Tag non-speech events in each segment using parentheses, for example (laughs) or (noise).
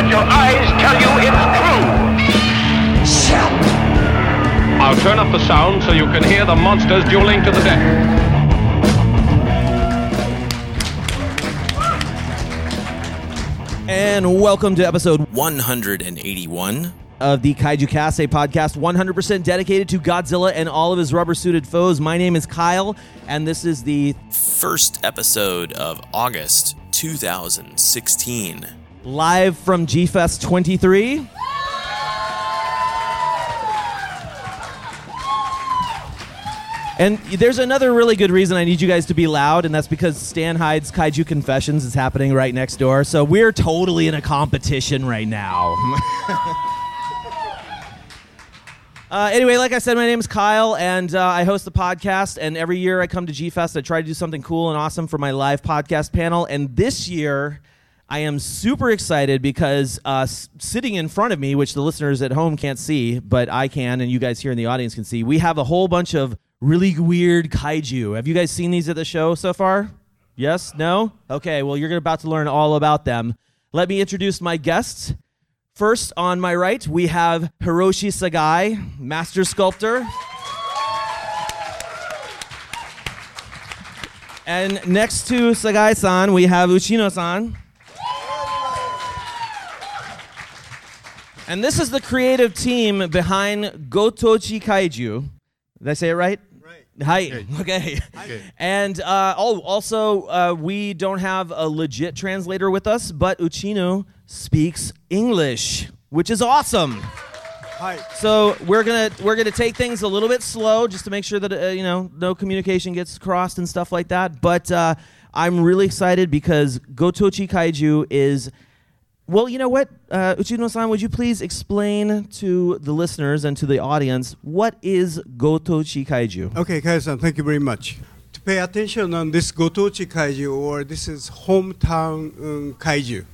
But your eyes tell you it's true. I'll turn up the sound so you can hear the monsters dueling to the death. And welcome to episode 181. of the Kaiju Kase podcast, 100% dedicated to Godzilla and all of his rubber suited foes. My name is Kyle, and this is the First episode of August 2016. Live from G Fest 23. And there's another really good reason I need you guys to be loud, and that's because Stan Hyde's Kaiju Confessions is happening right next door. So we're totally in a competition right now. (laughs) Uh, anyway, like I said, my name is Kyle, and uh, I host the podcast. And every year I come to G Fest, I try to do something cool and awesome for my live podcast panel. And this year, I am super excited because uh, sitting in front of me, which the listeners at home can't see, but I can, and you guys here in the audience can see, we have a whole bunch of really weird kaiju. Have you guys seen these at the show so far? Yes? No? Okay, well, you're about to learn all about them. Let me introduce my guests. First, on my right, we have Hiroshi Sagae, master sculptor. And next to Sagae san, we have Uchino san. And this is the creative team behind Gotochi Kaiju. Did I say it right? Right. Hi. (laughs) Okay. And uh, oh, also, uh, we don't have a legit translator with us, but Uchino speaks English, which is awesome. Hi. So we're gonna we're gonna take things a little bit slow, just to make sure that uh, you know no communication gets crossed and stuff like that. But uh, I'm really excited because Gotochi Kaiju is. Well, you know what, uh, Uchino-san, would you please explain to the listeners and to the audience what is Gotochi Kaiju? Okay, Kaya-san, thank you very much. To pay attention on this Gotochi Kaiju, or this is hometown um, Kaiju.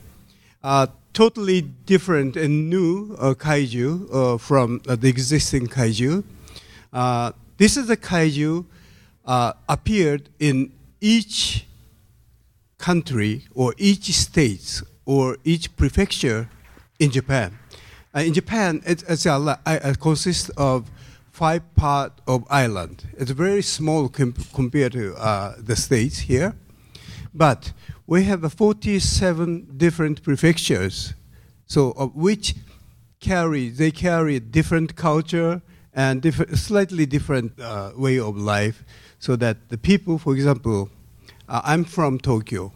Uh, totally different and new uh, Kaiju uh, from uh, the existing Kaiju. Uh, this is a Kaiju uh, appeared in each country or each state or each prefecture in Japan. Uh, in Japan, it, it's a, uh, consists of five part of island. It's very small com- compared to uh, the states here, but we have uh, 47 different prefectures, so of which carry they carry different culture and slightly different uh, way of life, so that the people, for example, uh, I'm from Tokyo,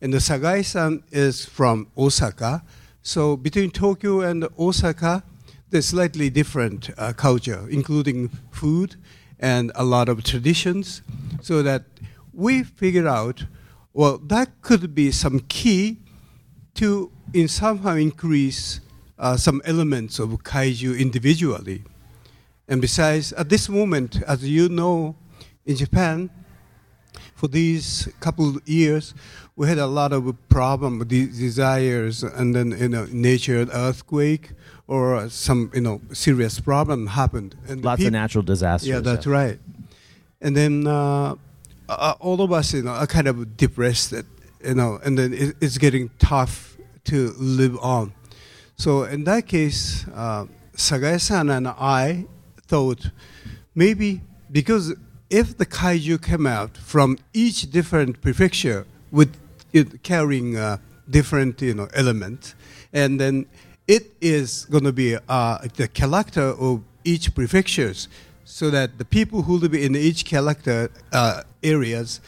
and the Sagae-san is from Osaka. So between Tokyo and Osaka, there's slightly different uh, culture, including food and a lot of traditions. So that we figured out, well, that could be some key to in somehow increase uh, some elements of kaiju individually. And besides, at this moment, as you know, in Japan, for these couple years, we had a lot of problem desires, and then you know, nature earthquake or some you know serious problem happened. And Lots of natural disasters. Yeah, that's right. And then uh, uh, all of us, you know, are kind of depressed, you know, and then it, it's getting tough to live on. So in that case, uh, Sagae-san and I thought maybe because if the kaiju came out from each different prefecture with it carrying uh, different you know elements, and then it is going to be uh, the character of each prefectures, so that the people who live in each character uh, areas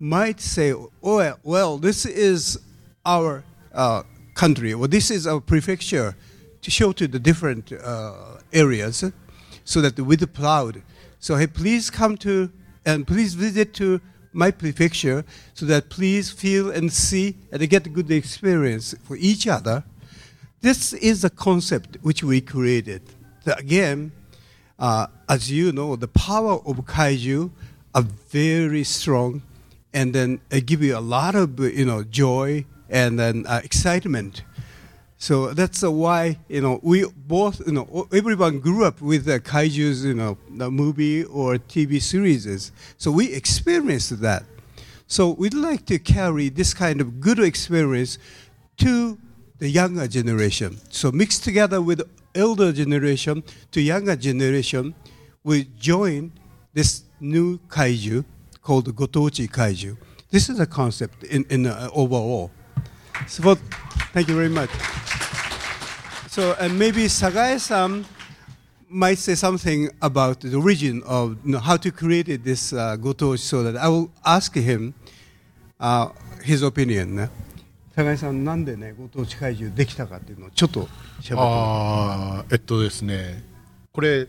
might say, "Oh well, this is our uh, country, or this is our prefecture," to show to the different uh, areas, so that with the proud. So hey, please come to and please visit to my prefecture, so that please feel and see and get a good experience for each other. this is a concept which we created. The- again, uh, as you know, the power of kaiju are very strong, and then it give you a lot of uh, you know joy and then uh, excitement. So that's why you know we both you know everyone grew up with the kaiju's you know the movie or TV series. So we experienced that. So we'd like to carry this kind of good experience to the younger generation. So mixed together with elder generation to younger generation, we join this new kaiju called Gotochi Kaiju. This is a concept in, in uh, overall. So thank you very much. So and maybe Sagae-san might say something about the origin of you know, how to create this uh, Gotochi so that I will ask him uh, his opinion ね。高井さんなんでねご当地怪獣できたかっていうのをちょっと喋ってもらああえっとですねこれ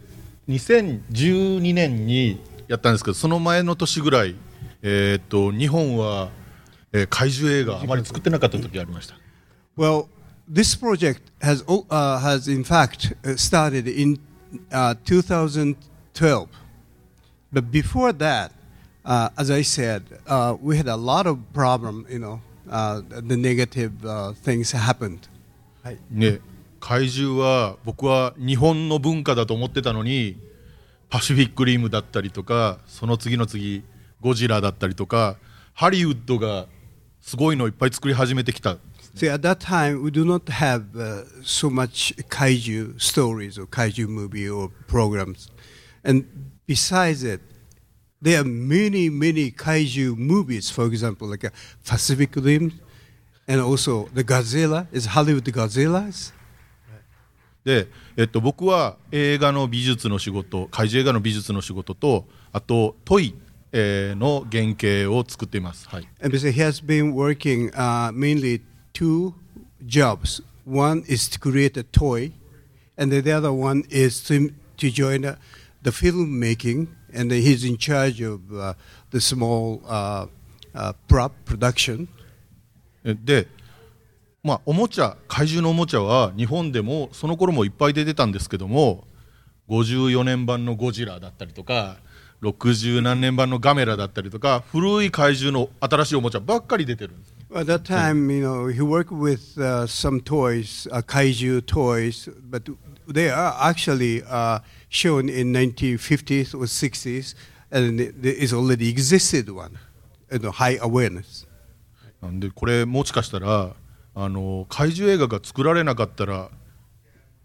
2012年にやったんですけどその前の年ぐらい、えーっと日本は、えー怪獣映画あまり作ってなかった時がありました Well, this project has uh, has in fact uh, started in uh, 2012, but before that, uh, as I said, uh, we had a lot of problem. You know, uh, the negative uh, things happened. ね怪獣は僕は日本の文化だと思ってたのにパシフィックリムだったりとかその次の次ゴジラだったりとかハリウッドがすごいのをいっぱい作り始めてきた See, at that time, we do not have uh, so much kaiju stories or kaiju movie or programs. And besides it, there are many, many kaiju movies, for example, like a Pacific Rim, and also the Godzilla, is Hollywood Godzillas. で、えっと、僕は映画の美術の仕事怪獣映画の美術の仕事とあとトイ、えーの原型を作っています、はい、And he has been working uh, mainly two jobs. One is to create a toy, and the other one is to, to join uh, the filmmaking, and he's in charge of uh, the small uh, uh, prop production. えでまあおもちゃ怪獣のおもちゃは日本でもその頃もいっぱい出てたんですけども54年版のゴジラだったりとか60何年版のガメラだったりとか古い怪獣の新しいおもちゃばっかり出てるんです At that time, you know, he worked with uh, some toys, uh, kaiju toys, but they are actually uh, shown in 1950s or 60s, and there is already existed one, you know, high awareness. なんでこれもしかしたらあの怪獣映画が作られなかったら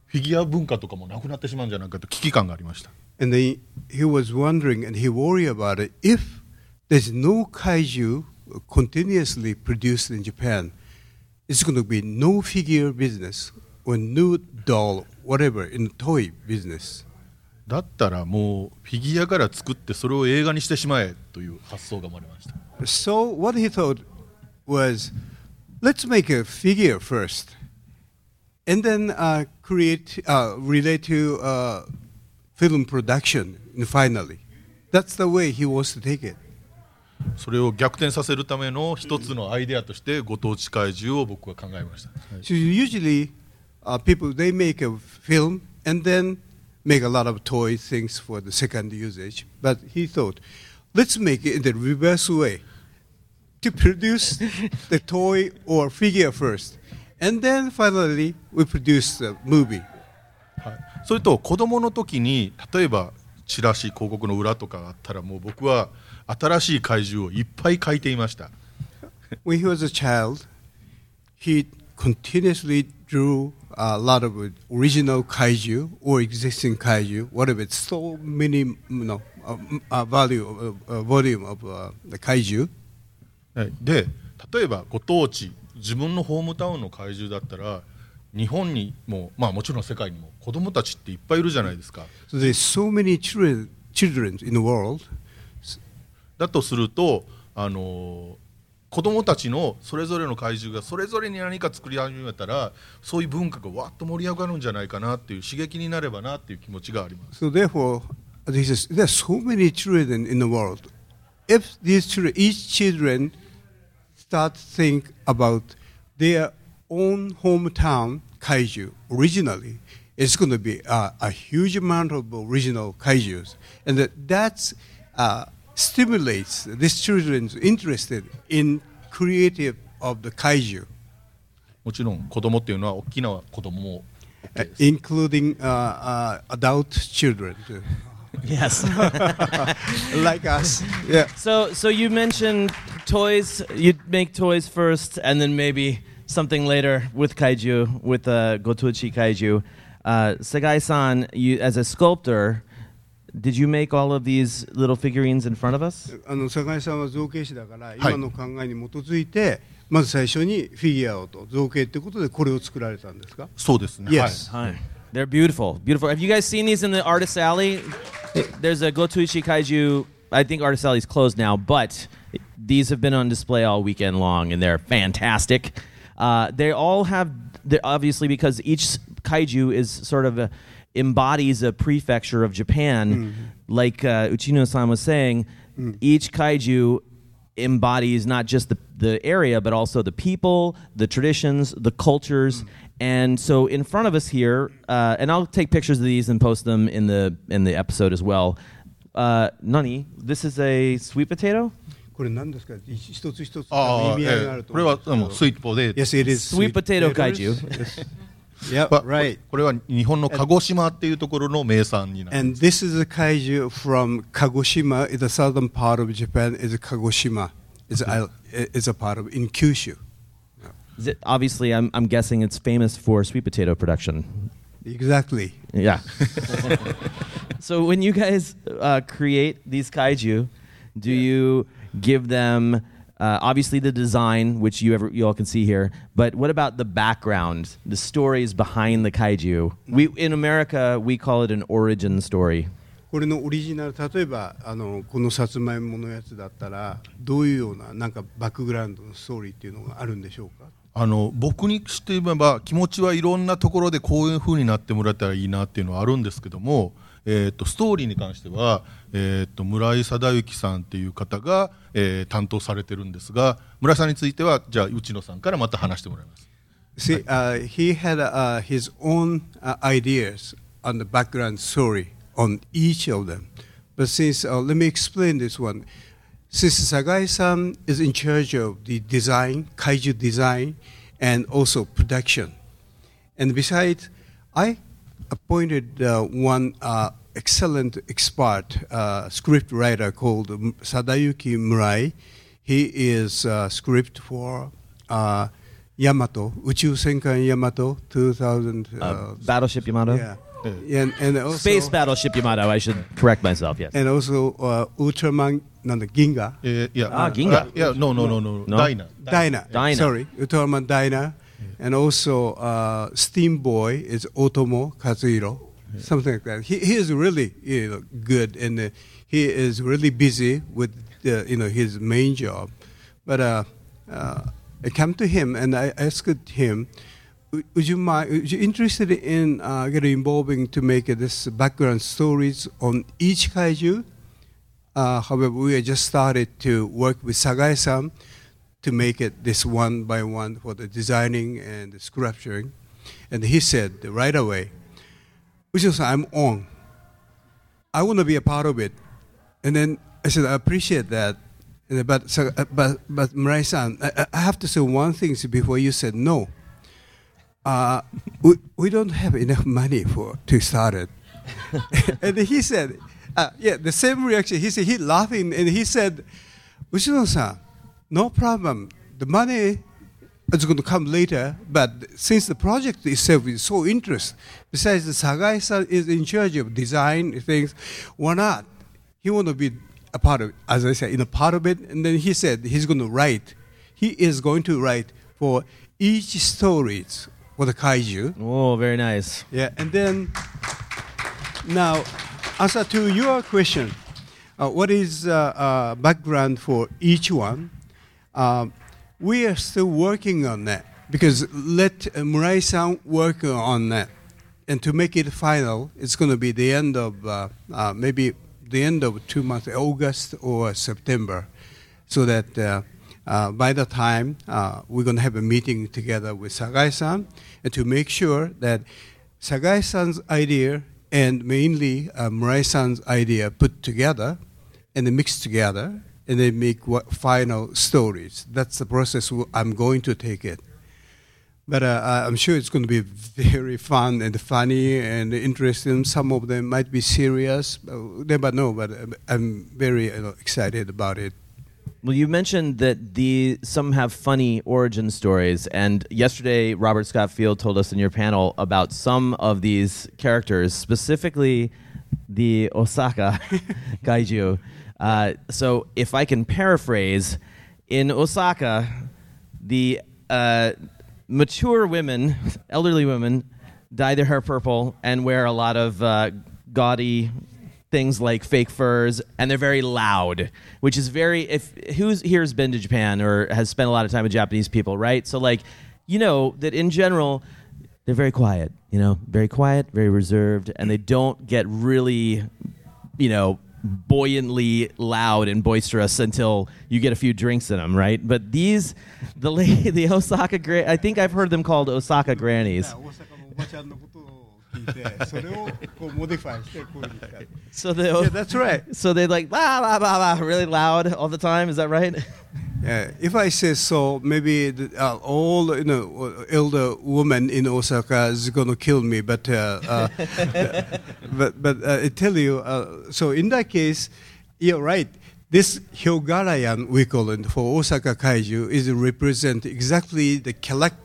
フィギュア文化とかもなくなってしまうんじゃないかと危機感がありました And then he was wondering and he worried about it. If there's no kaiju continuously produced in Japan, it's going to be no figure business or no doll, whatever, in the toy business. だったらもうフィギュアから作ってそれを映画にしてしまえという発想が生まれました So what he thought was, let's make a figure first, and then uh, create, uh, relate to uh, film production finally. That's the way he wants to take it. それを逆転させるための一つのアイデアとしてご当地怪獣を僕は考えました、 So usually, uh, people they make a film and then make a lot of toy things for the second usage. But he thought, let's make it in the reverse way, to produce the toy or figure first, and then finally we produce the movie. はい、それと子供の時に例えばチラシ広告の裏とかがあったらもう僕は新しい怪獣をいっぱい描いていました When he was a child, he continuously drew a lot of original kaiju or existing kaiju, whatever. It's so many, you know, uh, uh, value, uh, volume of uh, the kaiju. はいで例えばご当地自分のホームタウンの怪獣だったら日本にもまあもちろん世界にも子供たちっていっぱいいるじゃないですか So so many children, children in the world. だとするとあの子供たちのそれぞれの怪獣がそれぞれに何か作り始めたらそういう文化がわっと盛り上がるんじゃないかなっていう刺激になればなっていう気持ちがあります So therefore, he says, there are so many children in the world. If these children, each children start think about their own hometown kaiju originally, it's going to be uh, a huge amount of original kaijus, and that that's uh, stimulates these children's interested in creative of the kaiju, もちろん子供っていうのは大きな子供も uh, including uh, uh, adult children too, (laughs) Yes. (laughs) like us. Yeah. so so you mentioned toys. You'd make toys first, and then maybe something later with kaiju, with uh, Gotochi kaiju. Uh, Sagae-san, you as a sculptor, did you make all of these little figurines in front of us? あの坂井さんは造形師だから、今の考えに基づいて、まず最初にフィギュアをと造形ということでこれを作られたんですか？そうですね。Yes. はい。はい They're beautiful, beautiful. Have you guys seen these in the artist alley? There's a Gotochi Kaiju. I think artist alley is closed now, but these have been on display all weekend long, and they're fantastic. Uh, they all have, obviously, because each kaiju is sort of a, embodies a prefecture of Japan, like uh, Uchino-san was saying. Each kaiju embodies not just the, the area, but also the people, the traditions, the cultures. And so in front of us here, uh, and I'll take pictures of these and post them in the in the episode as well. Uh, Nani, this is a sweet potato. これ何ですか一一つ一つああ、意味合いがあええるとこれはあのスイートポテト Yes, it is Sweet potato potatoes. kaiju. (laughs) Yes. Yep, まあ right. これは日本の鹿児島っていうところの名産になる And this is a kaiju from Kagoshima, in the southern part of Japan. Is Kagoshima. It's a, it's a part of in Kyushu. Is it, obviously, I'm, I'm guessing it's famous for sweet potato production. Exactly. Yeah. (laughs) so when you guys uh, create these kaiju, do you give them uh, obviously the design, which you ever you all can see here, but what about the background, the stories behind the kaiju? We in America we call it an origin story. これのオリジナル例えばあのこのさつまいものやつだったらどういうようななんかバックグラウンドのストーリーっていうのがあるんでしょうかあの僕にしてみれば気持ちはいろんなところでこういう風になってもらえたらいいなっていうのはあるんですけども、えー、とストーリーに関しては、えー、と村井貞之さんっていう方が、えー担当されてるんですが村井さんについてはじゃあ内野さんからまた話してもらいます。See, uh, he had uh, his own uh, ideas on the background story on each of them. But since, uh, let me explain this one. Since Sagai-san is in charge of the design, kaiju design, and also production. And besides, I appointed uh, one uh, excellent expert uh, script writer called Sadayuki Murai. He is script for Yamato, Uchu Senkan Yamato, 2000. Battleship Yamato? Yeah. And, and also, Space Battleship Yamato, I should correct myself, yes. And also uh, Ultraman the Ginga. Yeah, yeah. Ah, Ginga. yeah, no, no, no, no. no? Dyna. Dyna. Sorry, Ultraman Dyna. And also uh, Steam Boy is Otomo Katsuhiro. Something like that. He, he is really you know, good and uh, he is really busy with uh, you know his main job. But uh, uh, I came to him and I asked him, "Would- you mind? Would you interested in uh, getting involving to make this background stories on each kaiju? Uh, however, we just started to work with Sagae-san to make it this one by one for the designing and the sculpturing. And he said right away, Ucho-san, I'm on. I want to be a part of it. And then I said, I appreciate that. And But, uh, but, but Murai-san, I, I have to say one thing before you said no. Uh, (laughs) we, we don't have enough money for to start it. (laughs) and he said, uh, yeah, the same reaction. He said, he laughing and he said, Uchino-san, no problem. The money is going to come later, but since the project itself is so interesting, besides the Sagae-san is in charge of design things, why not? He want to be a part of it, as I said, in a part of it. And then he said he's going to write. He is going to write for each stories for the kaiju. Oh, very nice. Yeah, and then now, answer to your question, uh, what is uh, uh, background for each one? Um, we are still working on that because let uh, Murai-san work on that, and to make it final, it's going to be the end of uh, uh, maybe the end of two months, August or September, so that uh, uh, by the time uh, we're going to have a meeting together with Sagae-san and to make sure that Sagae-san's idea and mainly uh, Murai-san's idea put together and mixed together and they make what final stories. That's the process I'm going to take it. But uh, I'm sure it's going to be very fun and funny and interesting. Some of them might be serious, never know. But uh, I'm very you know, excited about it. Well, you mentioned that the some have funny origin stories, and yesterday Robert Scott Field told us in your panel about some of these characters, specifically the Osaka (laughs) kaiju. Uh, so, if I can paraphrase, in Osaka, the uh, mature women, (laughs) elderly women, dye their hair purple and wear a lot of uh, gaudy things like fake furs, and they're very loud, which is very. If who's here's been to Japan or has spent a lot of time with Japanese people, right? So like, you know that in general. They're very quiet, you know, very quiet, very reserved, and they don't get really, you know, buoyantly loud and boisterous until you get a few drinks in them, right? But these, the (laughs) the Osaka gra- I think I've heard them called Osaka grannies. So they, Yeah, that's right. (laughs) So they like blah blah blah blah really loud all the time. Is that right? (laughs) Yeah, if I say so, maybe the, uh, all you know elder women in Osaka is to kill me. But uh, uh, (laughs) but but uh, I tell you, uh, so in that case, you're right. This Hyogarayan we call it for Osaka Kaiju is represent exactly the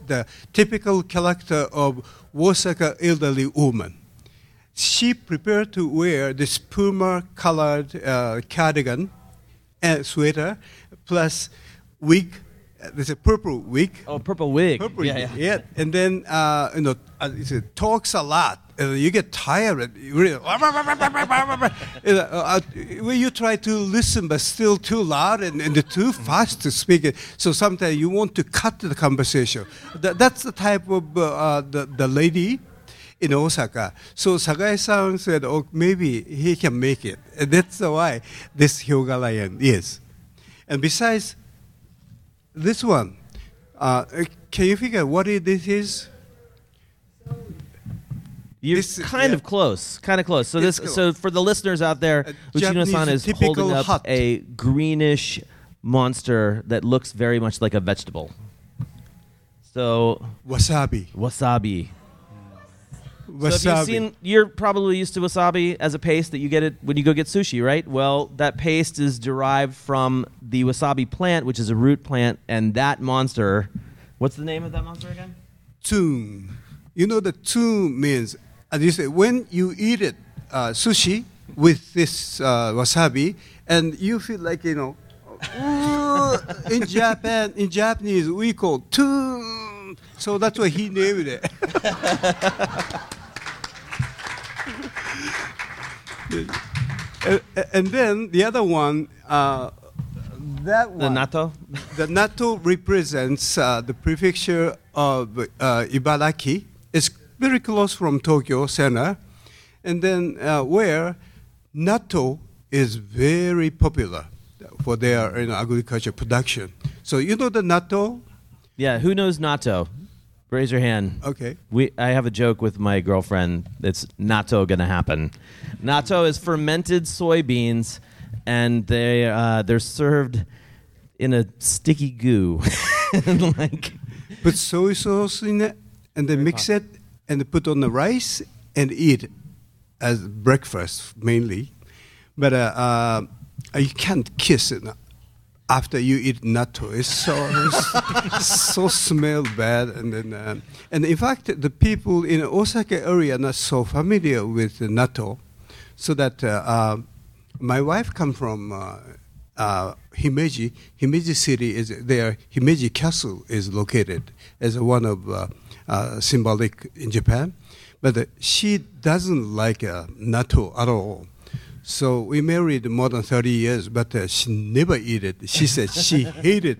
the typical character of Osaka elderly woman. She prepared to wear this puma colored uh, cardigan and sweater plus wig. There's a purple wig. Oh, purple wig. Purple yeah, wig, yeah. And then uh, you know, uh, it talks a lot. Uh, you get tired. You really, (laughs) You know, uh, uh, when you try to listen, but still too loud and, and too fast to speak. It. So sometimes you want to cut the conversation. That, that's the type of uh, the, the lady in Osaka. So Sagae-san said, oh, maybe he can make it. And that's why this Hyogarayan is. And besides this one, uh, can you figure what it, this is? You're This kind yeah. of close, kind of close. So It's this, close. so for the listeners out there, Uchino-san is holding up hut. a greenish monster that looks very much like a vegetable. So Wasabi. wasabi. So if you've seen, you're probably used to wasabi as a paste that you get it when you go get sushi, right? Well, that paste is derived from the wasabi plant, which is a root plant, and that monster. What's the name of that monster again? tune. You know the tune means, as you say, when you eat it, uh, sushi with this uh, wasabi, and you feel like you know, (laughs) in Japan, in Japanese we call tune. So that's why he named it. (laughs) and, then the other one, uh, that The one. natto. The natto represents uh, the prefecture of uh, Ibaraki. It's very close from Tokyo center, and then uh, where natto is very popular for their you know, agriculture production. So you know the natto. Yeah, who knows natto? Raise your hand. Okay. We, I have a joke with my girlfriend. It's natto gonna happen. Natto is fermented soybeans, and they uh, they're served in a sticky goo. (laughs) like Put soy sauce in it, and they mix it, and they put on the rice and eat as breakfast mainly. But uh, uh, you can't kiss it after you eat natto. It's so it's (laughs) so smell bad, and then uh, and in fact the people in Osaka area are not so familiar with natto, so that uh, uh, my wife come from. Uh, uh, Himeji, Himeji city is there. Himeji Castle is located as one of uh, symbolic in Japan, but she doesn't like natto at all. So we married more than 30 years, but uh, she never eat it. She said she (laughs) hated it.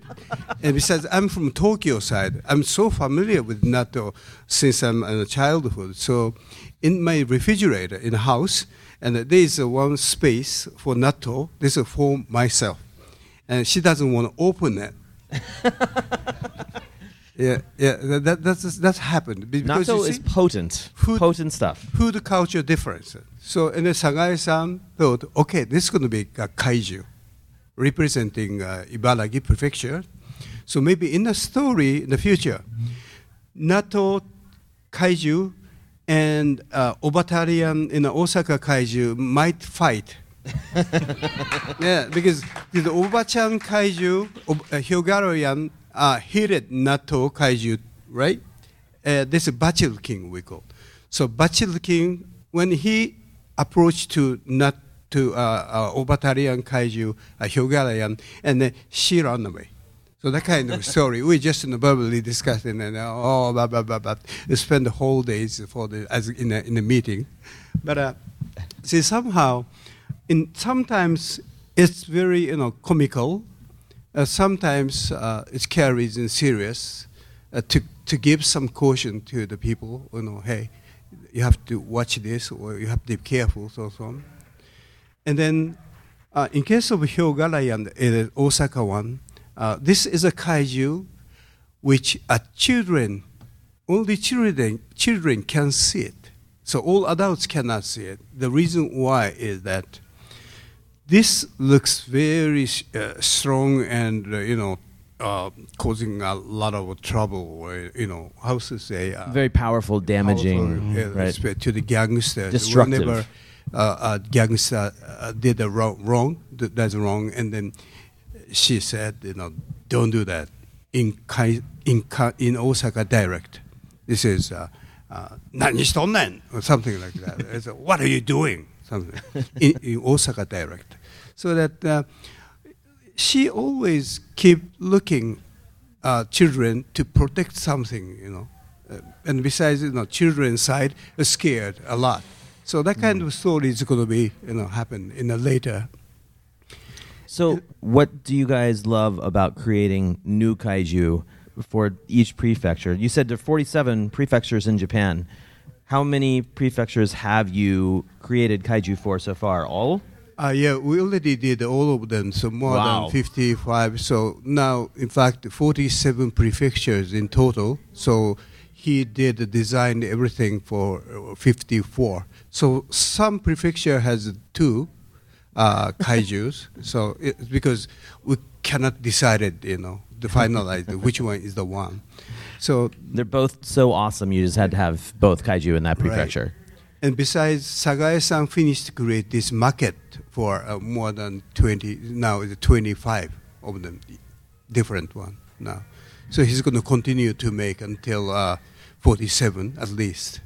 And besides, I'm from Tokyo side. I'm so familiar with natto since I'm in childhood. So in my refrigerator in the house, and there is one space for natto. This is for myself. And she doesn't want to open it. (laughs) yeah, yeah, that, that, that's that's happened because Natto you is potent. Food- Potent stuff. food culture difference. So, and then Sagae-san thought, okay, this is going to be a kaiju representing uh, Ibaraki prefecture. So maybe in the story in the future, Natto kaiju and uh, Obatarian in the Osaka kaiju might fight. (laughs) yeah, because the Obachan kaiju, Ob- uh, Hyogarayan uh, hated Natto kaiju, right? Uh, this is Bachil King we call. So Bachil King, when he approached to not to uh, uh, Obatarian kaiju, uh, Hyogarayan, and then she ran away. So that kind of (laughs) story we just you know, verbally discussed and uh, oh blah blah blah blah. We spend the whole days for the as in a, in a meeting, but uh, see somehow, in sometimes it's very you know comical, uh, sometimes uh, it carries in serious, uh, to to give some caution to the people. You know, hey, you have to watch this or you have to be careful, so so on. And then, uh, in case of Hyogarayan, uh, Osaka one, uh, this is a kaiju which uh, children, only children, children can see it. So all adults cannot see it. The reason why is that this looks very uh, strong and uh, you know uh, causing a lot of trouble. Or, you know, how to say uh, very powerful, damaging, powerful, uh, right. to the gangsters. Destructive. Whenever uh, uh, gangster uh, did the wrong, wrong, that's wrong. And then she said, you know, don't do that in in in Osaka Direct. This is. Uh, uh, or something like that. It's, what are you doing? Something (laughs) in, in Osaka Direct, so that she always keep looking uh, children to protect something, you know. Uh, and besides, you know, children's side are scared a lot. So that kind of story is going to be, you know, happen in a later. So, what do you guys love about creating new kaiju for each prefecture? You said there are 47 prefectures in Japan. How many prefectures have you created kaiju for so far? All? Uh, yeah, we already did all of them, so more Wow. than 55. So now, in fact, 47 prefectures in total. So he did design everything for uh, 54. So some prefecture has two uh, (laughs) kaijus. so it, because we cannot decide it, you know, to finalize (laughs) which one is the one. So They're both so awesome. You just had to have both kaiju in that Right. prefecture. And besides, Sagae-san finished to create this market for uh, more than 20, now it's 25 of them, different one now. So he's going to continue to make until uh, 47 at least.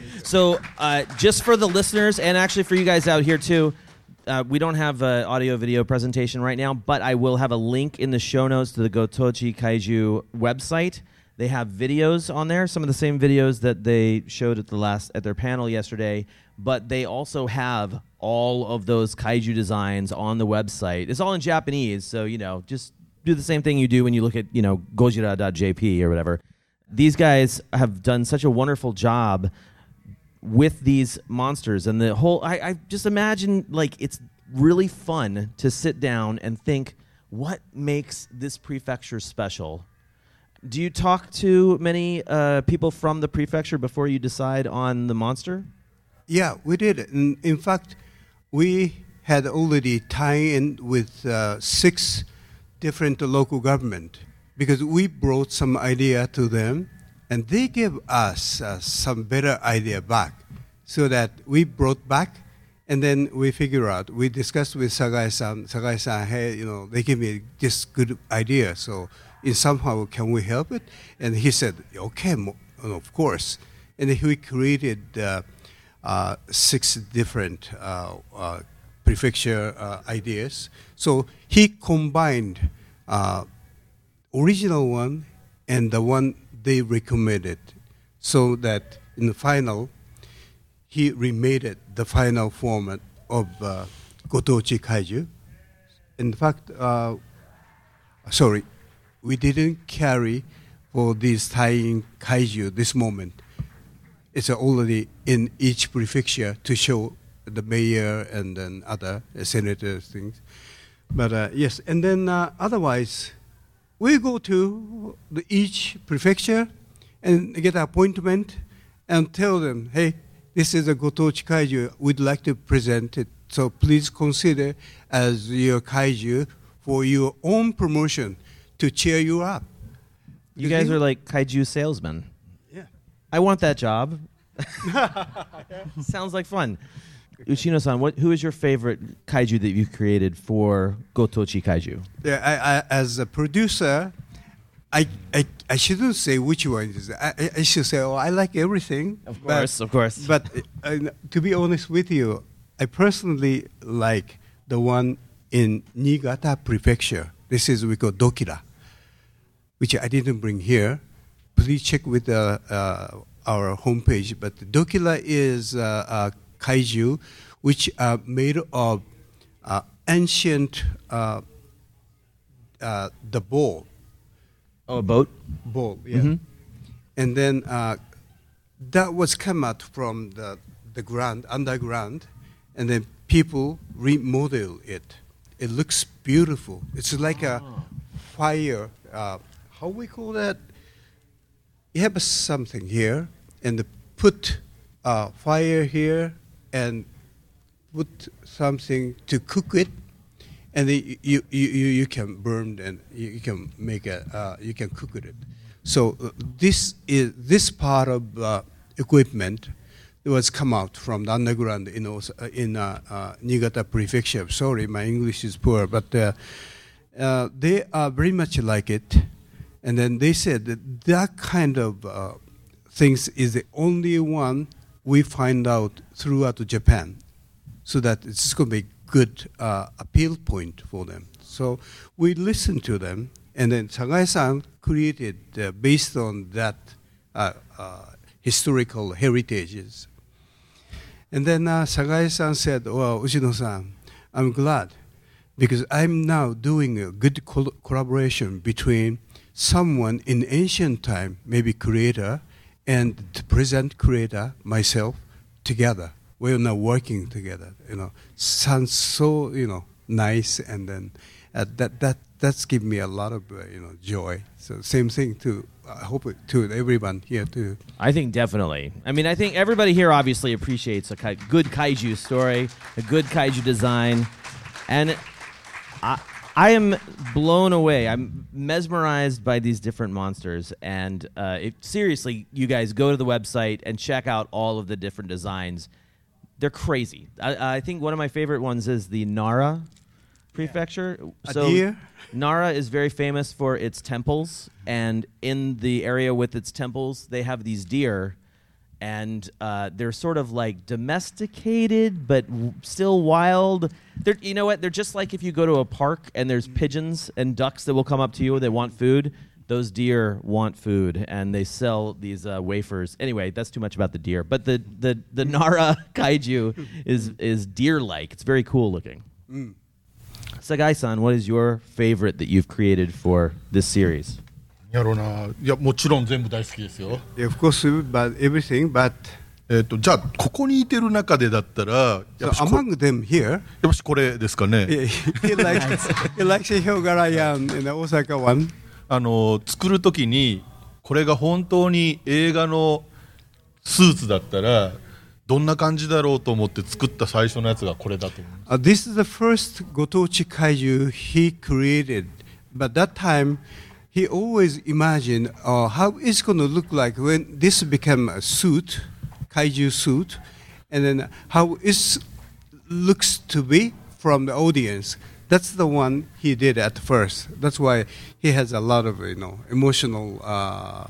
(laughs) so uh, just for the listeners and actually for you guys out here too, uh, we don't have an audio video presentation right now, but I will have a link in the show notes to the Gotochi Kaiju website. They have videos on there, some of the same videos that they showed at the last at their panel yesterday, but they also have all of those kaiju designs on the website. It's all in Japanese, so you know, just do the same thing you do when you look at, you know, gojira.jp or whatever. These guys have done such a wonderful job with these monsters and the whole I, I just imagine like it's really fun to sit down and think what makes this prefecture special? Do you talk to many uh, people from the prefecture before you decide on the monster Yeah, we did. In, in fact, we had already tie in with uh, six different local government because we brought some idea to them, and they gave us uh, some better idea back, so that we brought back, and then we figure out. We discussed with Sagae-san. Sagae-san, hey, you know, they give me this good idea, so in somehow can we help it? And he said, okay, mo- of course. And he created. Uh, uh, six different uh, uh, prefecture uh, ideas. So he combined original one and the one they recommended, so that in the final, he remade it the final format of uh, Gotochi Kaiju. In fact, sorry, we didn't carry for this tying kaiju this moment it's already in each prefecture to show the mayor and then other senators things. But uh, yes, and then uh, otherwise, we go to the, each prefecture and get an appointment and tell them, hey, this is a Gotochi kaiju. We'd like to present it. So please consider as your kaiju for your own promotion to cheer you up. You guys are like kaiju salesmen. Yeah. I want that job. (laughs) Sounds like fun. Uchino-san, what who is your favorite kaiju that you've created for Gotochi Kaiju? Yeah, I, I, as a producer, I, I, I shouldn't say which one it is. I, I- I should say, oh, I like everything. Of course, of course. But uh, to be honest with you, I personally like the one in Niigata Prefecture. This is we call Dokira, which I didn't bring here. Please check with uh, uh, our homepage. But Dokira is uh, a kaiju which are made of uh, ancient uh, uh, the ball Oh, a boat. ball, yeah. And then uh, that was come out from the the ground, underground, and then people remodel it. It looks beautiful. It's like a fire. Uh, how we call that? You have something here, and put uh, fire here, and put something to cook it, and you you, you, you can burn and you, can make a uh, you can cook it. So uh, this is this part of uh, equipment was come out from the underground in Os- uh, in uh, uh, Niigata Prefecture. Sorry, my English is poor, but they are very much like it. And then they said that that kind of uh, things is the only one we find out throughout Japan so that it's going to be good uh, appeal point for them. So we listened to them, and then Sagae-san created uh, based on that uh, uh, historical heritages. And then uh, Sagae-san said, "Well, Uchino-san, I'm glad because I'm now doing a good col- collaboration between someone in ancient time, maybe creator, and the present creator, myself, together. We're now working together. You know, sounds so you know nice, and then uh, that that that's given me a lot of uh, you know joy. So same thing to I hope it, to everyone here too. I think definitely. I mean, I think everybody here obviously appreciates a good kaiju story, a good kaiju design, and I, I am blown away. I'm mesmerized by these different monsters, and uh, it, seriously, you guys go to the website and check out all of the different designs. They're crazy. I, I think one of my favorite ones is the Nara prefecture. A So deer? Nara is very famous for its temples, and in the area with its temples, they have these deer, and uh, they're sort of like domesticated, but w- still wild. They're, you know what? They're just like if you go to a park and there's pigeons and ducks that will come up to you. They want food. Those deer want food, and they sell these uh, wafers. Anyway, that's too much about the deer. But the the the (laughs) Nara kaiju is is deer like. It's very cool looking. Sagae-san, what is your favorite that you've created for this series? やろうないやもちろん全部大好きですよ。Of ここす、ば、everything but えとじゃあここにいてる中でだったらやっぱし, So ぱしこれですかね作るときにこれが本当に映画のスーツだったらどんな感じだろうと思って作った最初のやつがこれだと思います。This is the first ご当地怪獣 he created, but that time he always imagined uh, how it's going to look like when this became a suit, kaiju suit, and then how it looks to be from the audience. That's the one he did at first. That's why he has a lot of you know emotional uh,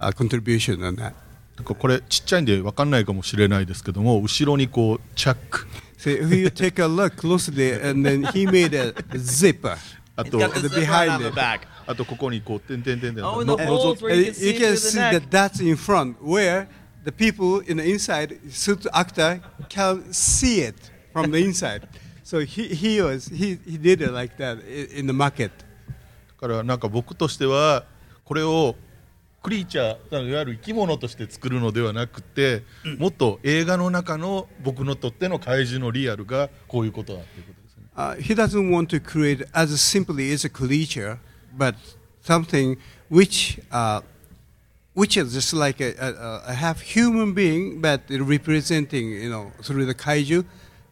uh, contribution on that. なんかこれちっちゃいんで分かんないかもしれないですけども後ろにこうチャック So if you take a look closely, and then he made a zipper. あと the behind the it. back. あとここにこう点々点々 Oh, and の the のぞ holes where you can see, you can see the that that's in front, where the people in the inside, suit actor, can see it from the inside. So he, he was he, he did it like that in the market. だからなんか僕としてはこれをクリーチャーいわゆる生き物として作るのではなくてもっと映画の中の僕のとっての怪獣のリアルがこういうことだっていうこと Uh, he doesn't want to create as simply as a creature, but something which uh, which is just like a, a, a, half human being, but representing you know through the kaiju,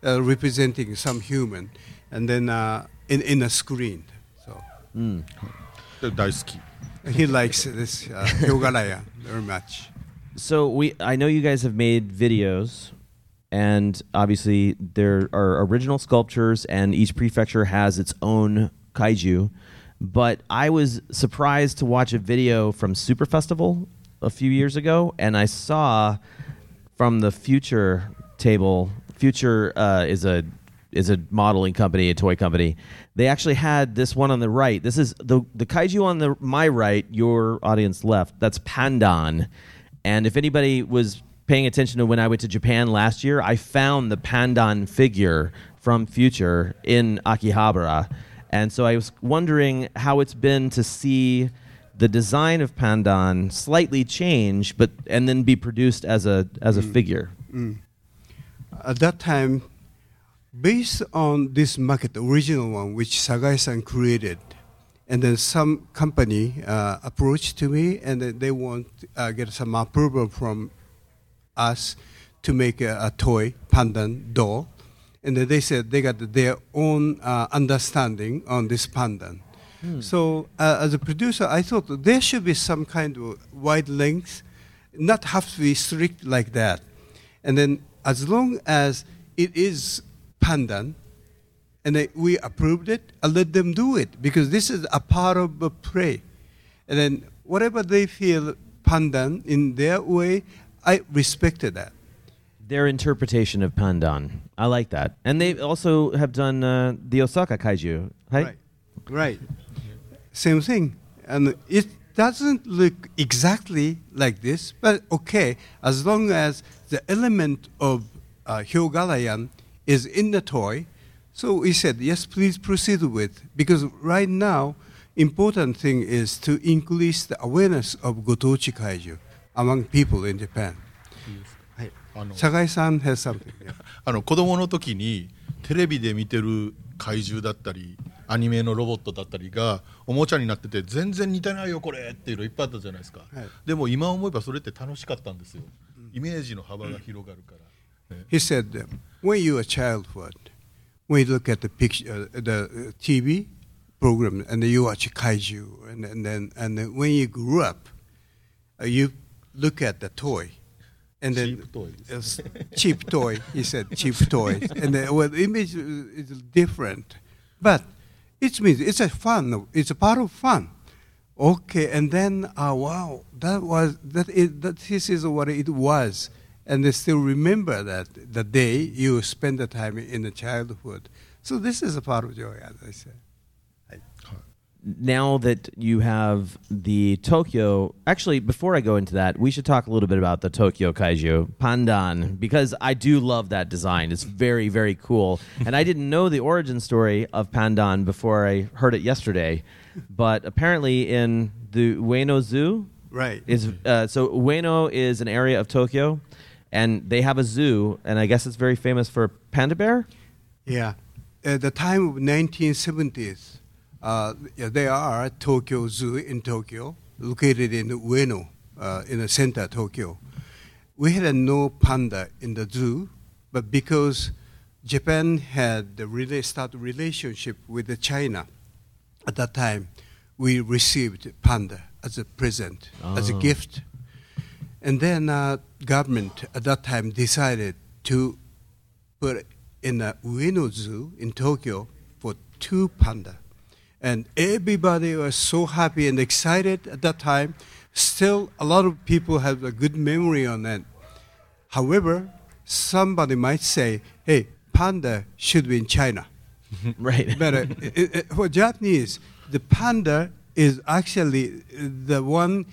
uh, representing some human, and then uh, in in a screen. So. Mm. He likes this uh, very much. So we, I know you guys have made videos and obviously there are original sculptures, and each prefecture has its own kaiju. But I was surprised to watch a video from Super Festival a few years ago, and I saw from the Fewture table. Fewture uh, is a is a modeling company, a toy company. They actually had this one on the right. This is the the kaiju on the my right, your audience left. That's Pandan. And if anybody was paying attention to when I went to Japan last year, I found the Pandan figure from Fewture in Akihabara. And so I was wondering how it's been to see the design of Pandan slightly change, but and then be produced as a as a figure. At that time, based on this market, the original one, which Sagae-san created, and then some company uh, approached to me, and they want uh, get some approval from us to make a, a toy pandan doll, and then they said they got their own uh, understanding on this pandan. So uh, as a producer, I thought there should be some kind of wide length, not have to be strict like that. And then as long as it is pandan, and then we approved it, I let them do it because this is a part of the play. And then whatever they feel pandan in their way, I respected that. Their interpretation of Pandan. I like that. And they also have done uh, the Osaka Kaiju. Right? Right. Right. Same thing. And it doesn't look exactly like this, but okay, as long as the element of uh, Hyogarayan is in the toy. So we said, yes, please proceed with. Because right now, important thing is to increase the awareness of Gotochi Kaiju among people in Japan. あの Sagai-san has something. あの子供の時にテレビで見てる怪獣だったりアニメのロボットだったりがおもちゃになってて全然似てないよこれっていうのいっぱいあったじゃないですか、はいでも今思えばそれって楽しかったんですよイメージの幅が広がるから、He said, um, when you were childhood, when you look at the picture, uh, the uh, TV program, and you watch kaiju, and, and then and then when you grew up, uh, you look at the toy, and then Cheap toys. Cheap toy. He said cheap toy, and then well, the image is different, but it means it's a fun. It's a part of fun. Okay, and then uh, wow, that was that. Is, that this is what it was, and they still remember that the day you spend the time in the childhood. So this is a part of joy, as I said. Now that you have the Tokyo, actually, before I go into that, we should talk a little bit about the Tokyo Kaiju Pandan because I do love that design. It's very, very cool, (laughs) and I didn't know the origin story of Pandan before I heard it yesterday, but apparently in the Ueno Zoo, Right. is uh, so Ueno is an area of Tokyo, and they have a zoo, and I guess it's very famous for panda bear. Yeah. At the time of 1970s, uh, there are Tokyo Zoo in Tokyo, located in Ueno, uh, in the center of Tokyo. We had a no panda in the zoo, but because Japan had the really start relationship with the China at that time, we received panda as a present, as a gift. And then uh, government at that time decided to put in a Ueno Zoo in Tokyo for two panda. And everybody was so happy and excited at that time. Still, a lot of people have a good memory on that. However, somebody might say, hey, panda should be in China. (laughs) Right. (laughs) But uh, i- i- for Japanese, the panda is actually the one,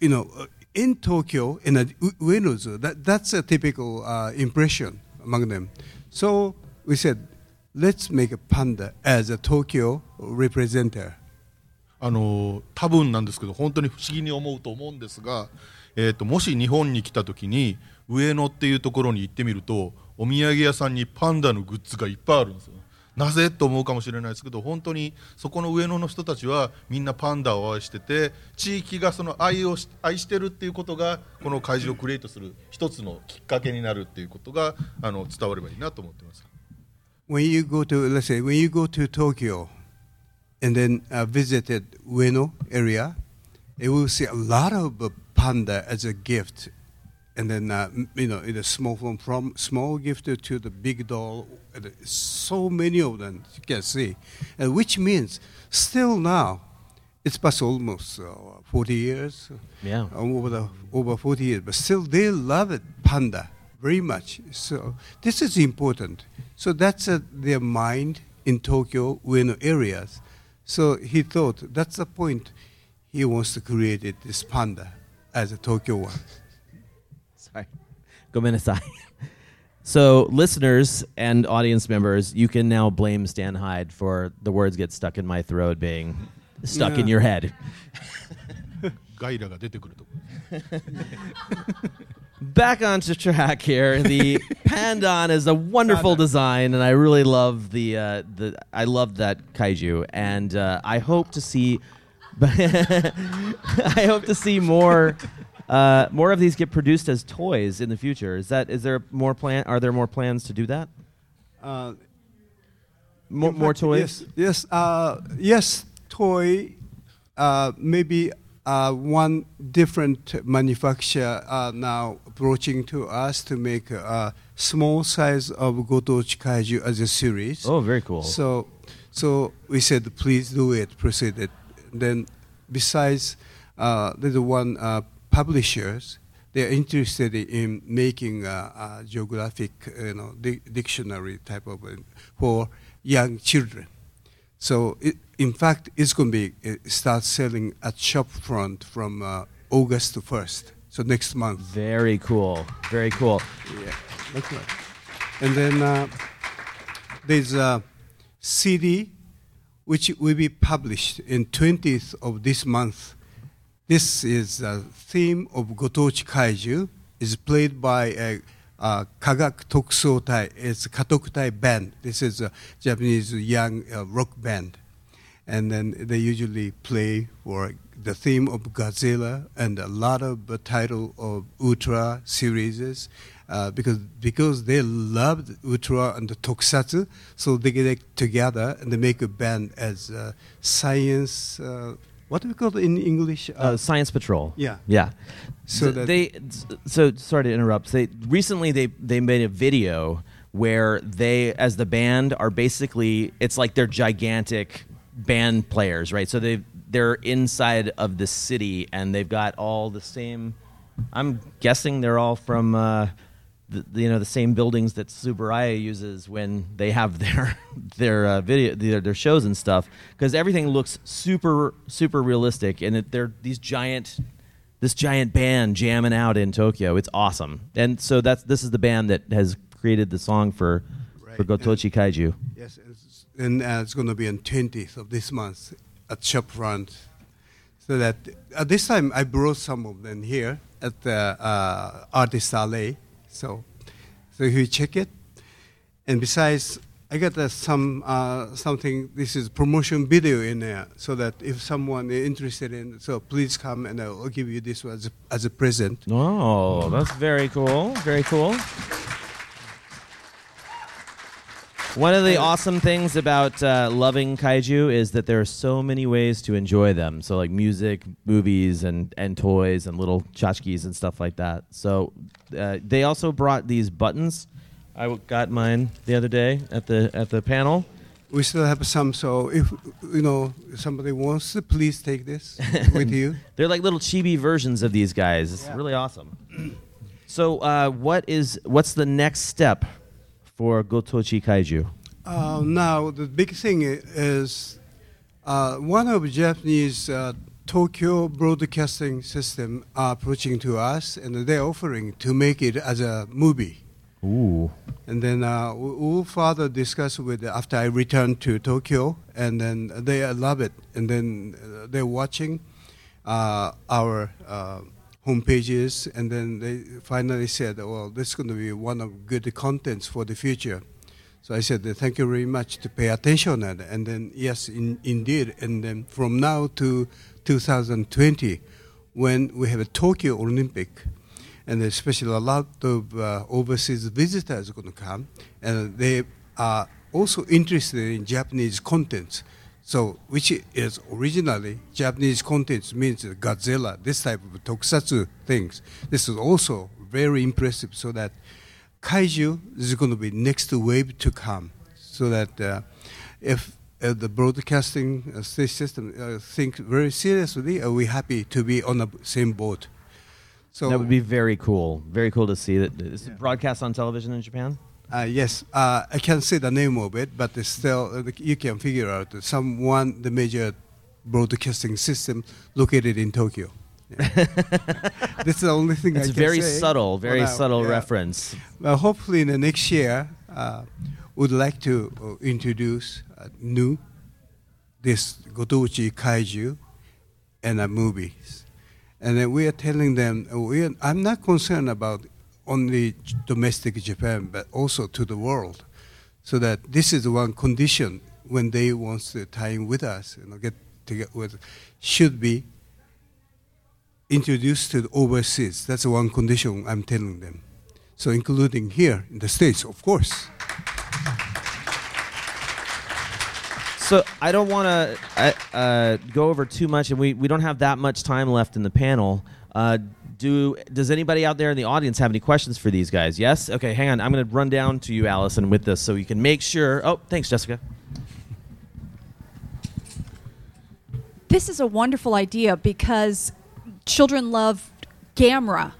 you know, uh, in Tokyo in a U- Ueno That, that's a typical uh, impression among them. So we said, let's make a panda as a Tokyo representative. あの多分なんですけど本当に不思議に思うと思うんですが、えー、ともし日本に来た時に上野っていうところに行ってみるとお土産屋さんにパンダのグッズがいっぱいあるんですよなぜと思うかもしれないですけど本当にそこの上野の人たちはみんなパンダを愛してて地域がその愛をし愛してるっていうことがこの会場をクリエイトする一つのきっかけになるっていうことがあの伝わればいいなと思ってます。When you go to, let's say, when you go to Tokyo and then uh, visited Ueno area, you will see a lot of uh, panda as a gift. And then, uh, m- you know, in a small from, from small gift to the big doll, and so many of them you can see. Which means still now, it's past almost uh, 40 years. Yeah. uh, Over, the, over 40 years. But still, they love it, panda, very much. So this is important. So that's uh, their mind in Tokyo, Ueno areas. So he thought that's the point. He wants to create it, this panda as a Tokyo one. (laughs) Sorry. Gomenasai. So, listeners and audience members, you can now blame Stan Hyde for the words get stuck in my throat being stuck in your head. (laughs) (laughs) back onto track here. The (laughs) Pandan is a wonderful design, and I really love the uh, the. I love that kaiju, and uh, I hope to see. (laughs) I hope to see more. Uh, more of these get produced as toys in the future. Is that is there more plan? Are there more plans to do that? Uh, more, more toys. Yes, yes, uh, yes. Toy, uh, maybe uh, one different manufacturer are now approaching to us to make a small size of Gotochi Kaiju as a series. Oh, very cool. So, so we said, please do it, proceed it. Then, besides, uh, there's one uh, publishers. They are interested in making a, a geographic, you know, di- dictionary type of uh, for young children. So, it, in fact, it's going to be uh, start selling at shop front from uh, August first. So next month. Very cool. Very cool. Yeah. Okay. And then uh, there's a CD which will be published in 20th of this month. This is a theme of Gotochi Kaiju. is played by a uh, Kagak Tokusotai. It's Katokutai band. This is a Japanese young uh, rock band. And then they usually play for the theme of Godzilla and a lot of the title of Ultra series. Uh, because because they loved Ultra and the Tokusatsu, so they get together and they make a band as uh, science. Uh, what do we call it in English? Uh, Science Patrol. Yeah. Yeah. So So they so sorry to interrupt. They recently they they made a video where they as the band are basically it's like they're gigantic band players, right? So they they're inside of the city and they've got all the same I'm guessing they're all from uh the, you know the same buildings that Tsuburaya uses when they have (laughs) their their uh, video their, their shows and stuff because everything looks super super realistic and it, they're these giant this giant band jamming out in Tokyo. It's awesome. And so that's this is the band that has created the song for for Right. Gotochi Kaiju. Yes, and uh, it's going to be on 20th of this month at Shopfront. So that at this time I brought some of them here at the uh, Artist Alley. So, so you check it, and besides, I got uh, some uh, something. This is promotion video in there, so that if someone is interested in, so please come and I'll give you this as a, as a present. Oh, that's very cool. Very cool. One of the awesome things about uh, loving kaiju is that there are so many ways to enjoy them. So, like music, movies, and, and toys, and little tchotchkes and stuff like that. So, uh, they also brought these buttons. I w- got mine the other day at the at the panel. We still have some, so if you know somebody wants to, please take this (laughs) with you. They're like little chibi versions of these guys. It's Yeah. really awesome. so, uh, what is what's the next step for Gotochi Kaiju? Uh, now the big thing is uh, one of Japanese uh, Tokyo Broadcasting System are approaching to us, and they're offering to make it as a movie. Ooh. And then uh, we- we'll further discuss with after I return to Tokyo, and then they love it, and then uh, they're watching uh, our uh, home pages, and then they finally said, "Well, this is going to be one of good contents for the future." So I said, thank you very much to pay attention and, and then yes, in, indeed. And then from now to 2020, when we have a Tokyo Olympic, and especially a lot of uh, overseas visitors are going to come, and they are also interested in Japanese contents. So, which is originally Japanese contents means Godzilla, this type of tokusatsu things. This is also very impressive. So that kaiju is going to be next wave to come. So that uh, if uh, the broadcasting uh, system uh, think very seriously, are we happy to be on the same boat? So that would be very cool. Very cool to see that. Is it broadcast on television in Japan? Uh, yes, uh, I can't say the name of it, but it's still uh, you can figure out someone the major broadcasting system located in Tokyo. Yeah. (laughs) That's the only thing It's I a can very say subtle, very now. subtle Yeah. reference. Well, hopefully in the next year, uh, would like to uh, introduce uh, new this Gotochi Kaiju and a movies, and then we are telling them we are, I'm not concerned about only domestic Japan, but also to the world, so that this is one condition when they want to tie in with us, you know, get together with, should be introduced to the overseas. That's one condition I'm telling them. So including here in the States, of course. So I don't want to uh, go over too much, and we, we don't have that much time left in the panel. Uh, do does anybody out there in the audience have any questions for these guys? Yes. Okay, hang on. I'm going to run down to you, Allison, with this, so you can make sure. Oh, thanks, Jessica. This is a wonderful idea because children love Gamera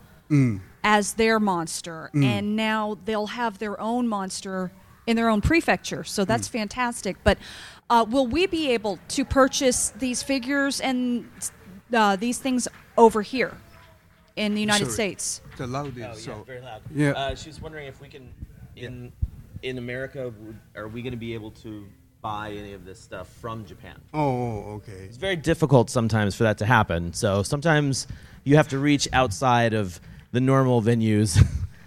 as their monster, and now they'll have their own monster in their own prefecture. So that's fantastic. But uh, will we be able to purchase these figures and uh, these things over here in the United Sorry. States? It's allowed in, so very loud. Yeah. Uh, she was wondering if we can in in America are we going to be able to buy any of this stuff from Japan? oh, okay. It's very difficult sometimes for that to happen. So sometimes you have to reach outside of the normal venues.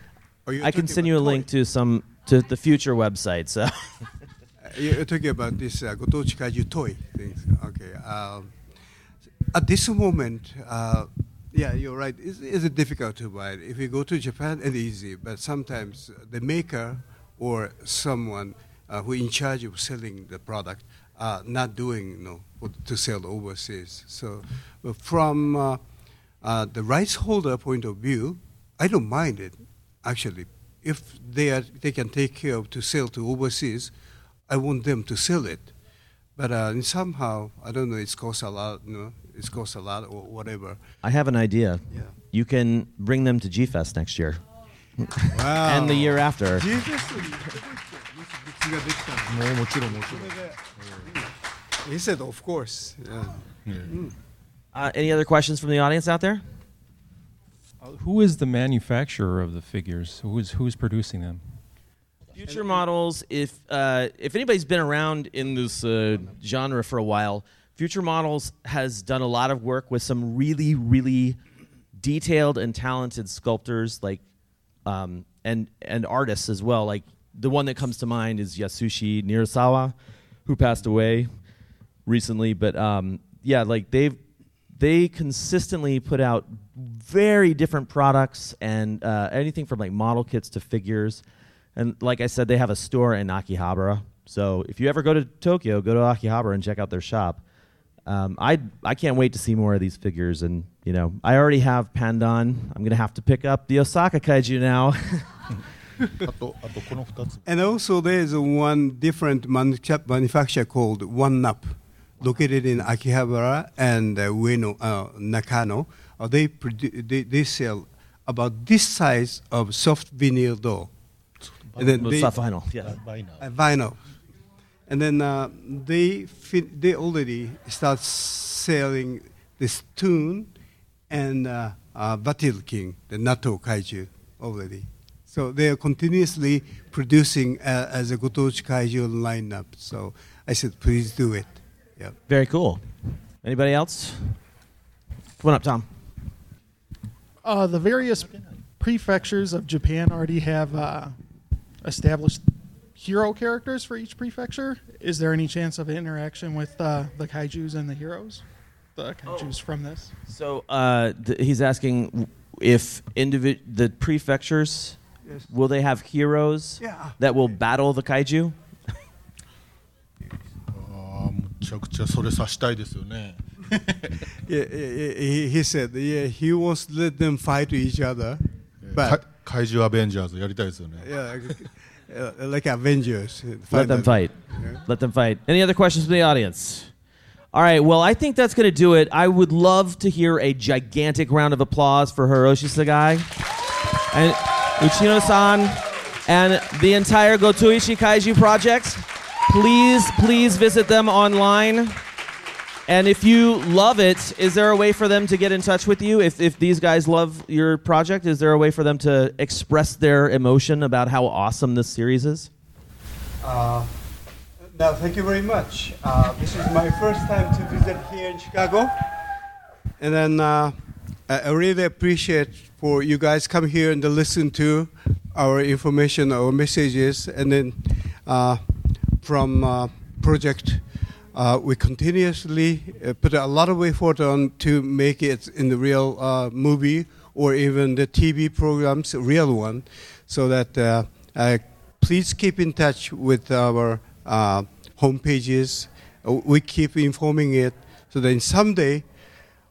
(laughs) Are you I can send you a about link to some to the future website. So (laughs) You're talking about this uh, Gotochi Kaiju toy things. Okay. Um, at this moment, uh, yeah, you're right. It's, it's difficult to buy. it. If you go to Japan, it's easy. But sometimes the maker or someone uh, who in charge of selling the product are not doing, you know, to sell overseas. So from uh, uh, the rights holder point of view, I don't mind it. Actually, if they are, they can take care of to sell to overseas, I want them to sell it. But uh, somehow, I don't know, it's cost a lot, you know, it cost a lot or whatever. I have an idea. Yeah. You can bring them to G Fest next year. Wow. and the year after. (laughs) he said, of course. Yeah. yeah. Hmm. Uh, any other questions from the audience out there? Uh, who is the manufacturer of the figures? Who is who's producing them? Fewture models. If uh, if anybody's been around in this uh, genre for a while, Fewture Models has done a lot of work with some really, really detailed and talented sculptors, like um, and and artists as well. Like the one that comes to mind is Yasushi Nirasawa, who passed away recently. But um, yeah, like they've they consistently put out very different products and uh, anything from like model kits to figures. And like I said, they have a store in Akihabara. So if you ever go to Tokyo, go to Akihabara and check out their shop. Um, I I can't wait to see more of these figures, and you know I already have Pandan. I'm gonna have to pick up the Osaka Kaiju now. (laughs) (laughs) and also there is one different manufacturer called One Up, located in Akihabara and uh, Ueno, uh, Nakano. Uh, they, produ- they they sell about this size of soft vinyl door. Vinyl, yeah. Uh, vinyl. Uh, vinyl. And then uh, they fin- they already start selling this tune and uh, uh, Batil King, the Natto Kaiju, already. So they are continuously producing uh, as a Gotochi Kaiju lineup. So I said, please do it. Yeah. Very cool. Anybody else? Come on up, Tom. Uh, the various prefectures of Japan already have uh, established hero characters for each prefecture. Is there any chance of interaction with uh, the kaiju's and the heroes? The kaiju's from this. So uh, th- he's asking if individ- the prefectures Yes. will they have heroes Yeah. that will battle the kaiju? あーむ(laughs) ちゃくちゃそれさしたいですよね Yeah, yeah, he, he said, yeah, he wants to let them fight each other, か but 怪獣アベンジャーズやりたいですよね yeah, uh, like Avengers. Let them fight. Let them fight. Any other questions from the audience? All right. Well, I think that's going to do it. I would love to hear a gigantic round of applause for Hiroshi Sagae and Uchino-san and the entire Gotochi Kaiju project. Please, please visit them online. And if you love it, is there a way for them to get in touch with you? If, if these guys love your project, is there a way for them to express their emotion about how awesome this series is? Uh, now, thank you very much. Uh, this is my first time to visit here in Chicago, and then uh, I I really appreciate for you guys come here and to listen to our information, our messages, and then uh, from uh, project. Uh, we continuously uh, put a lot of effort on to make it in the real uh, movie or even the TV programs, real one, so that uh, uh, please keep in touch with our uh, home pages. Uh, We keep informing it so that someday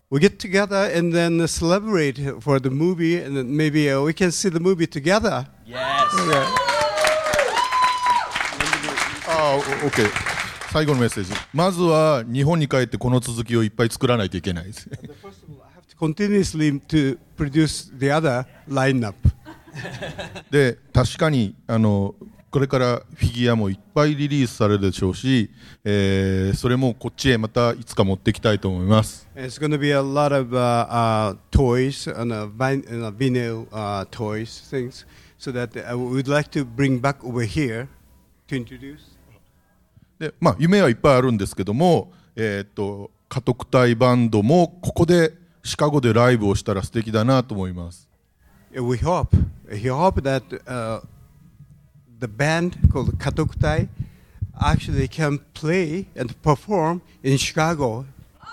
we get together and then celebrate for the movie, and then maybe uh, we can see the movie together. Yes. Yeah. あーお OK 最後のメッセージ。まずは日本に帰ってこの続きをいっぱい作らないといけないです。で確かにあのこれからフィギュアもいっぱいリリースされるでしょうし、えー、それもこっちへまたいつか持っていきたいと思います。でまあ夢はいっぱいあるんですけどもえーっと家督隊バンドもここでシカゴでライブをしたら素敵だなと思います Uh, We hope, we hope that uh, the band called Katoktai actually can play and perform in Chicago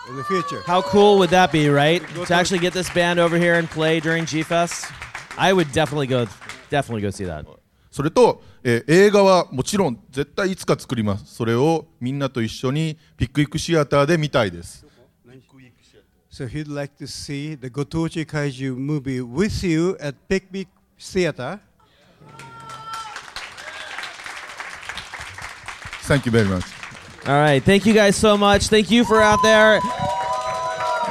in the future. How cool would that be, right? To actually get this band over here and play during G Fest? I would definitely go definitely go see that. それと、えー映画はもちろん絶対いつか作りますそれをみんなと一緒にピックイックシアターで見たいです So he'd like to see the Gotochi Kaiju movie with you at Big Theater. Thank you very much All right. Thank you guys so much. Thank you for out there.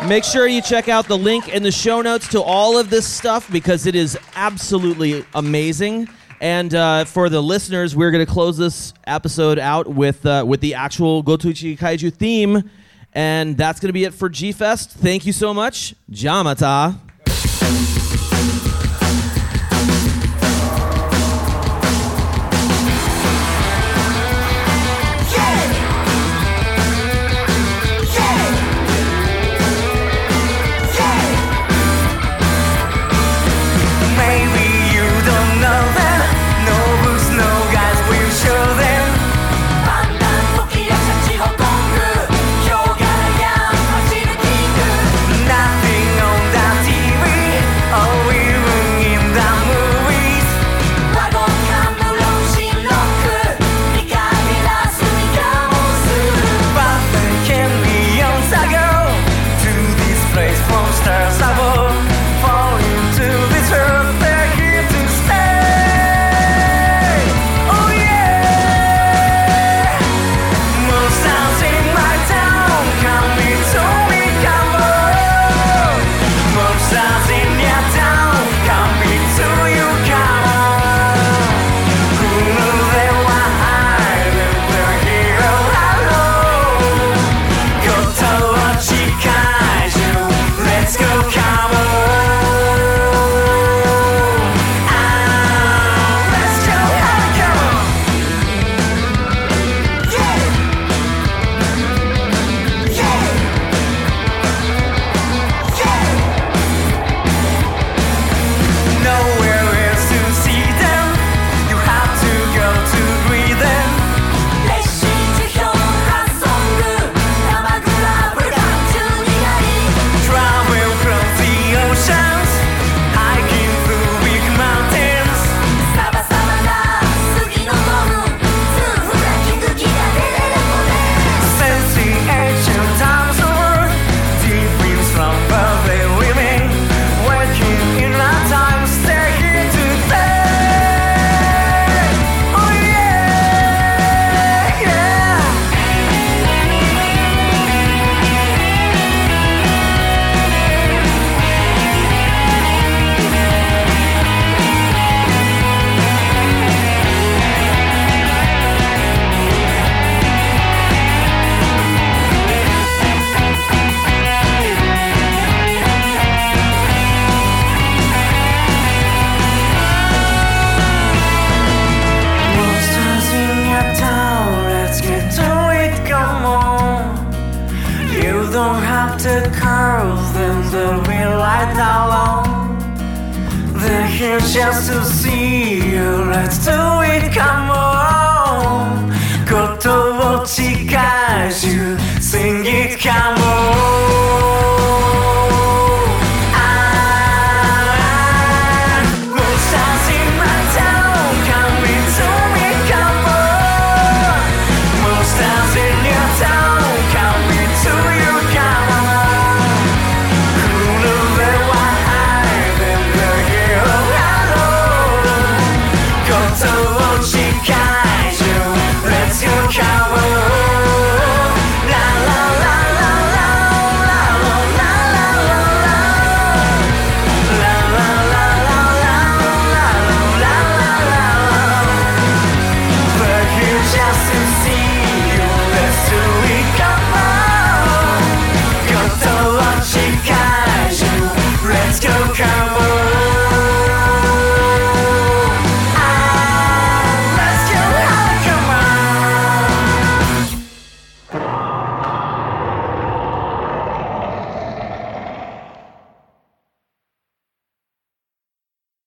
Make sure you check out the link in the show notes to all of this stuff because it is absolutely amazing. And uh, for the listeners, we're going to close this episode out with uh, with the actual Gotochi Kaiju theme, and that's going to be it for G Fest. Thank you so much, Jamata.